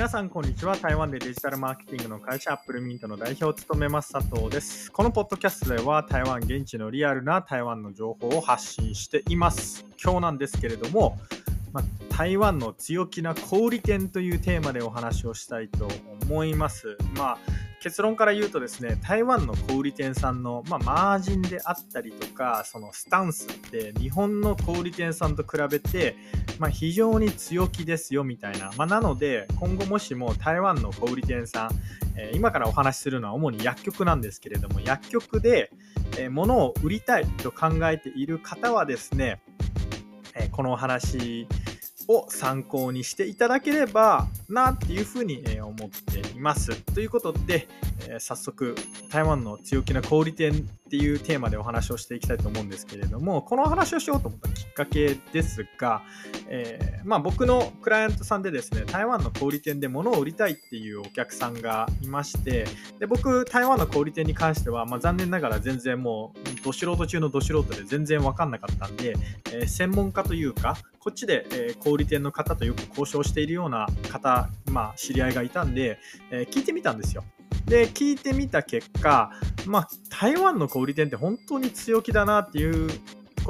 皆さんこんにちは。台湾でデジタルマーケティングの会社アップルミントの代表を務めます佐藤です。このポッドキャストでは台湾現地のリアルな台湾の情報を発信しています。今日なんですけれども、ま、台湾の強気な小売店というテーマでお話をしたいと思います。まあ結論から言うとですね台湾の小売店さんの、まあ、マージンであったりとかそのスタンスって日本の小売店さんと比べて、まあ、非常に強気ですよみたいな、まあ、なので今後もしも台湾の小売店さん、えー、今からお話しするのは主に薬局なんですけれども薬局で、えー、物を売りたいと考えている方はですね、えー、このお話を参考にしていただければなっていうふうに思っています。ということで、え早速台湾の強気な小売店っていうテーマでお話をしていきたいと思うんですけれどもこのお話をしようと思ったきっかけですが、えー、まあ、僕のクライアントさんでですね台湾の小売店で物を売りたいっていうお客さんがいましてで僕台湾の小売店に関しては、まあ、残念ながら全然もうど素人中のど素人で全然分かんなかったんで、えー、専門家というかこっちで、え、小売店の方とよく交渉しているような方、まあ、知り合いがいたんで、え聞いてみたんですよ。で、聞いてみた結果、まあ、台湾の小売店って本当に強気だなっていう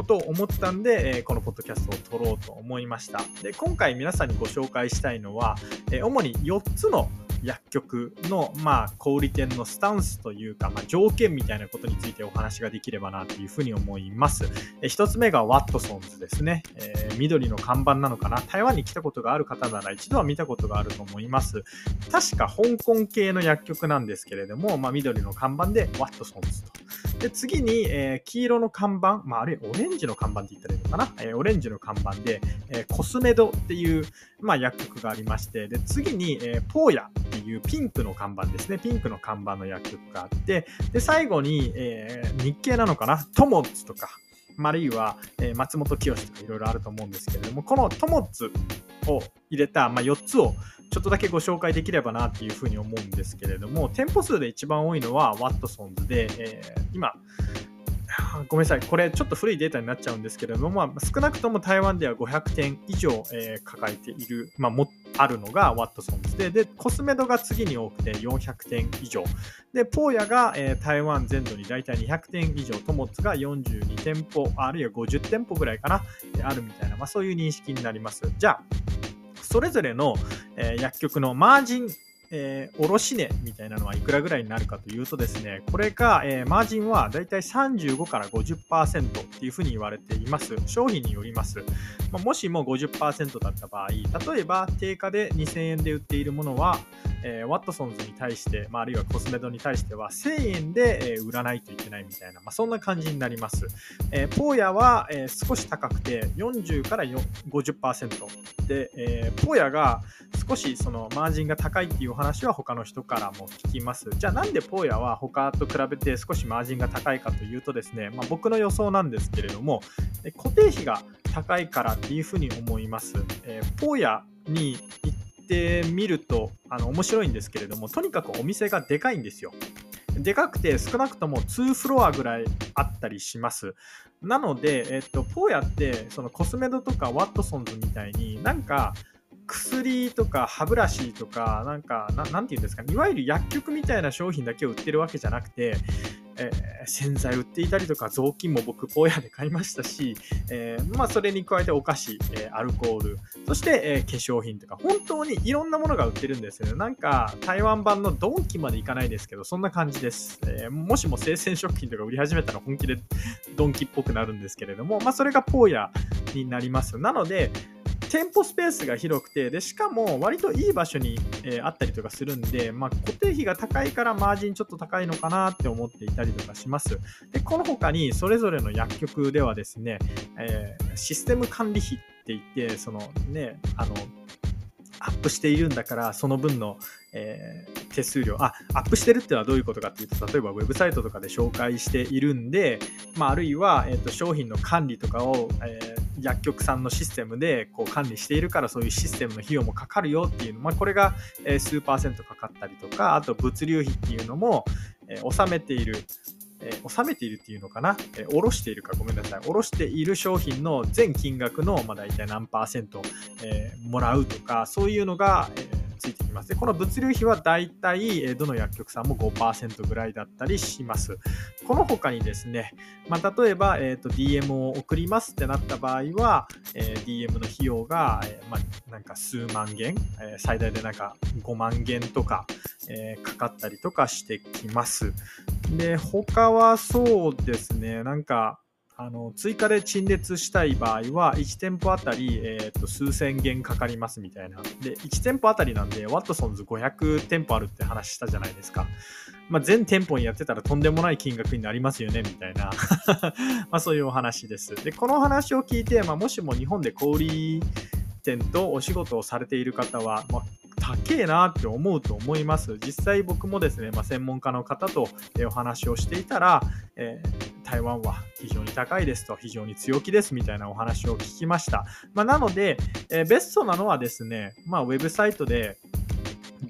ことを思ったんで、えこのポッドキャストを撮ろうと思いました。で、今回皆さんにご紹介したいのは、え主に4つの薬局の、まあ、小売店のスタンスというか、まあ、条件みたいなことについてお話ができればなというふうに思います。え1つ目がワットソンズですね、えー、緑の看板なのかな台湾に来たことがある方なら一度は見たことがあると思います。確か香港系の薬局なんですけれども、まあ、緑の看板でワットソンズと。で、次に、えー、黄色の看板、まあ、あれ、オレンジの看板って言ったらいいのかな、えー、オレンジの看板で、えー、コスメドっていう、まあ、薬局がありまして、で、次に、えポーヤっていうピンクの看板ですね。ピンクの看板の薬局があって、で、最後に、え日系なのかな？トモッツとか、あるいは、え松本清とかいろいろあると思うんですけれども、このトモッツを入れた、まあ、4つをちょっとだけご紹介できればなっていうふうに思うんですけれども、店舗数で一番多いのはワットソンズで、えー、今、ごめんなさい、これちょっと古いデータになっちゃうんですけれども、まあ、少なくとも台湾では500点以上、えー、抱えている、まあ、もあるのがワットソンズで、で、コスメドが次に多くて400点以上。で、ポーヤが、えー、台湾全土に大体200点以上、トモツが42店舗、あるいは50店舗ぐらいかな、あるみたいな、まあ、そういう認識になります。じゃあ、それぞれの、えー、薬局のマージンえー、卸値みたいなのはいくらぐらいになるかというとですね、これが、えー、マージンはだいたい35から50%っていうふうに言われています。商品によります。まあ、もしも50%だった場合、例えば定価で2000円で売っているものは、えー、ワットソンズに対して、まあ、あるいはコスメドに対しては1000円で、えー、売らないといけないみたいな、まあ、そんな感じになります。えー、ポーヤは、えー、少し高くて40から50%で、えー、ポーヤが少しそのマージンが高いっていうお話は他の人からも聞きます。じゃあなんでポーヤは他と比べて少しマージンが高いかというとですね、まあ、僕の予想なんですけれども、固定費が高いからっていうふうに思います。えー、ポーヤに行ってみるとあの面白いんですけれどもとにかくお店がでかいんですよ。でかくて少なくとも2フロアぐらいあったりします。なので、えっと、ポーヤってそのコスメドとかワットソンズみたいになんか薬とか歯ブラシとかなんかななんて言うんですかねいわゆる薬局みたいな商品だけを売ってるわけじゃなくてえー、洗剤売っていたりとか雑巾も僕ポーヤで買いましたし、えー、まあ、それに加えてお菓子、え、アルコールそして、え化粧品とか本当にいろんなものが売ってるんですよね。なんか台湾版のドンキまでいかないですけどそんな感じです、えもしも生鮮食品とか売り始めたら本気でドンキっぽくなるんですけれども、まあ、それがポーヤになります。なので店舗スペースが広くてでしかも割といい場所に、えー、あったりとかするんで、まあ、固定費が高いからマージンちょっと高いのかなって思っていたりとかします。でこの他にそれぞれの薬局ではですね、えー、システム管理費って言ってそのねあのアップしているんだからその分の、えー、手数料あアップしてるっていうのはどういうことかっていうと例えばウェブサイトとかで紹介しているんで、まあ、あるいは、えーと、商品の管理とかを、えー薬局さんのシステムでこう管理しているからそういうシステムの費用もかかるよっていう、まあ、これが数パーセントかかったりとかあと物流費っていうのも納めているえ、納めているっていうのかな、えー、ろしているか。ごめんなさい、おろしている商品の全金額の、まあ、大体何パーセント、え、もらうとか、そういうのが、いてきます。で、この物流費はだいたいどの薬局さんも5%ぐらいだったりします。この他にですね、まあ、例えば、えーと、DM を送りますってなった場合は、えー、DM の費用が、えー、まあ、なんか数万元、えー、最大でなんか5万元とか、えかかったりとかしてきます。で、他はそうですね、なんか、あの追加で陳列したい場合は1店舗あたり、えー、と数千元かかりますみたいな。で1店舗あたりなんでワットソンズ500店舗あるって話したじゃないですか、まあ、全店舗にやってたらとんでもない金額になりますよねみたいな。まそういうお話です。でこの話を聞いて、まあ、もしも日本で小売店とお仕事をされている方は、まあ、高えなって思うと思います。実際僕もですね、まあ、専門家の方とお話をしていたら、えー、台湾は非常に高いですと、非常に強気ですみたいなお話を聞きました。まあ、なので、えー、ベストなのはですね、まあ、ウェブサイトで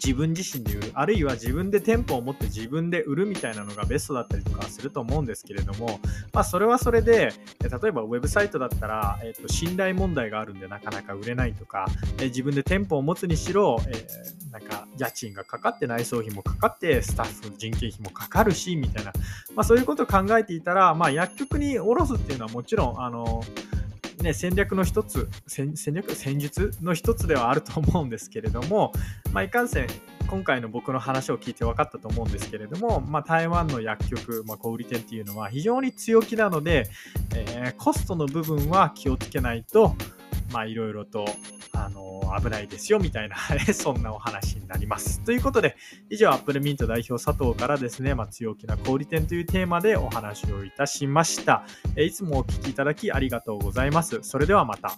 自分自身で売る、あるいは自分で店舗を持って自分で売るみたいなのがベストだったりとかすると思うんですけれども、まあ、それはそれで、例えばウェブサイトだったら、えっと、信頼問題があるんでなかなか売れないとか、え自分で店舗を持つにしろ、えー、なんか家賃がかかって内装費もかかってスタッフの人件費もかかるし、みたいな、まあ、そういうことを考えていたら、まあ、薬局に卸すっていうのはもちろん、あの、ね、戦略の一つ戦略戦術の一つではあると思うんですけれども、まあ、いかんせん今回の僕の話を聞いて分かったと思うんですけれども、まあ、台湾の薬局、まあ、小売店っていうのは非常に強気なので、えー、コストの部分は気をつけないとまあいろいろとあの危ないですよみたいな そんなお話になります。ということで以上アップルミント代表佐藤からですね、まあ、強気な小売店というテーマでお話をいたしました。えいつもお聴きいただきありがとうございます。それではまた。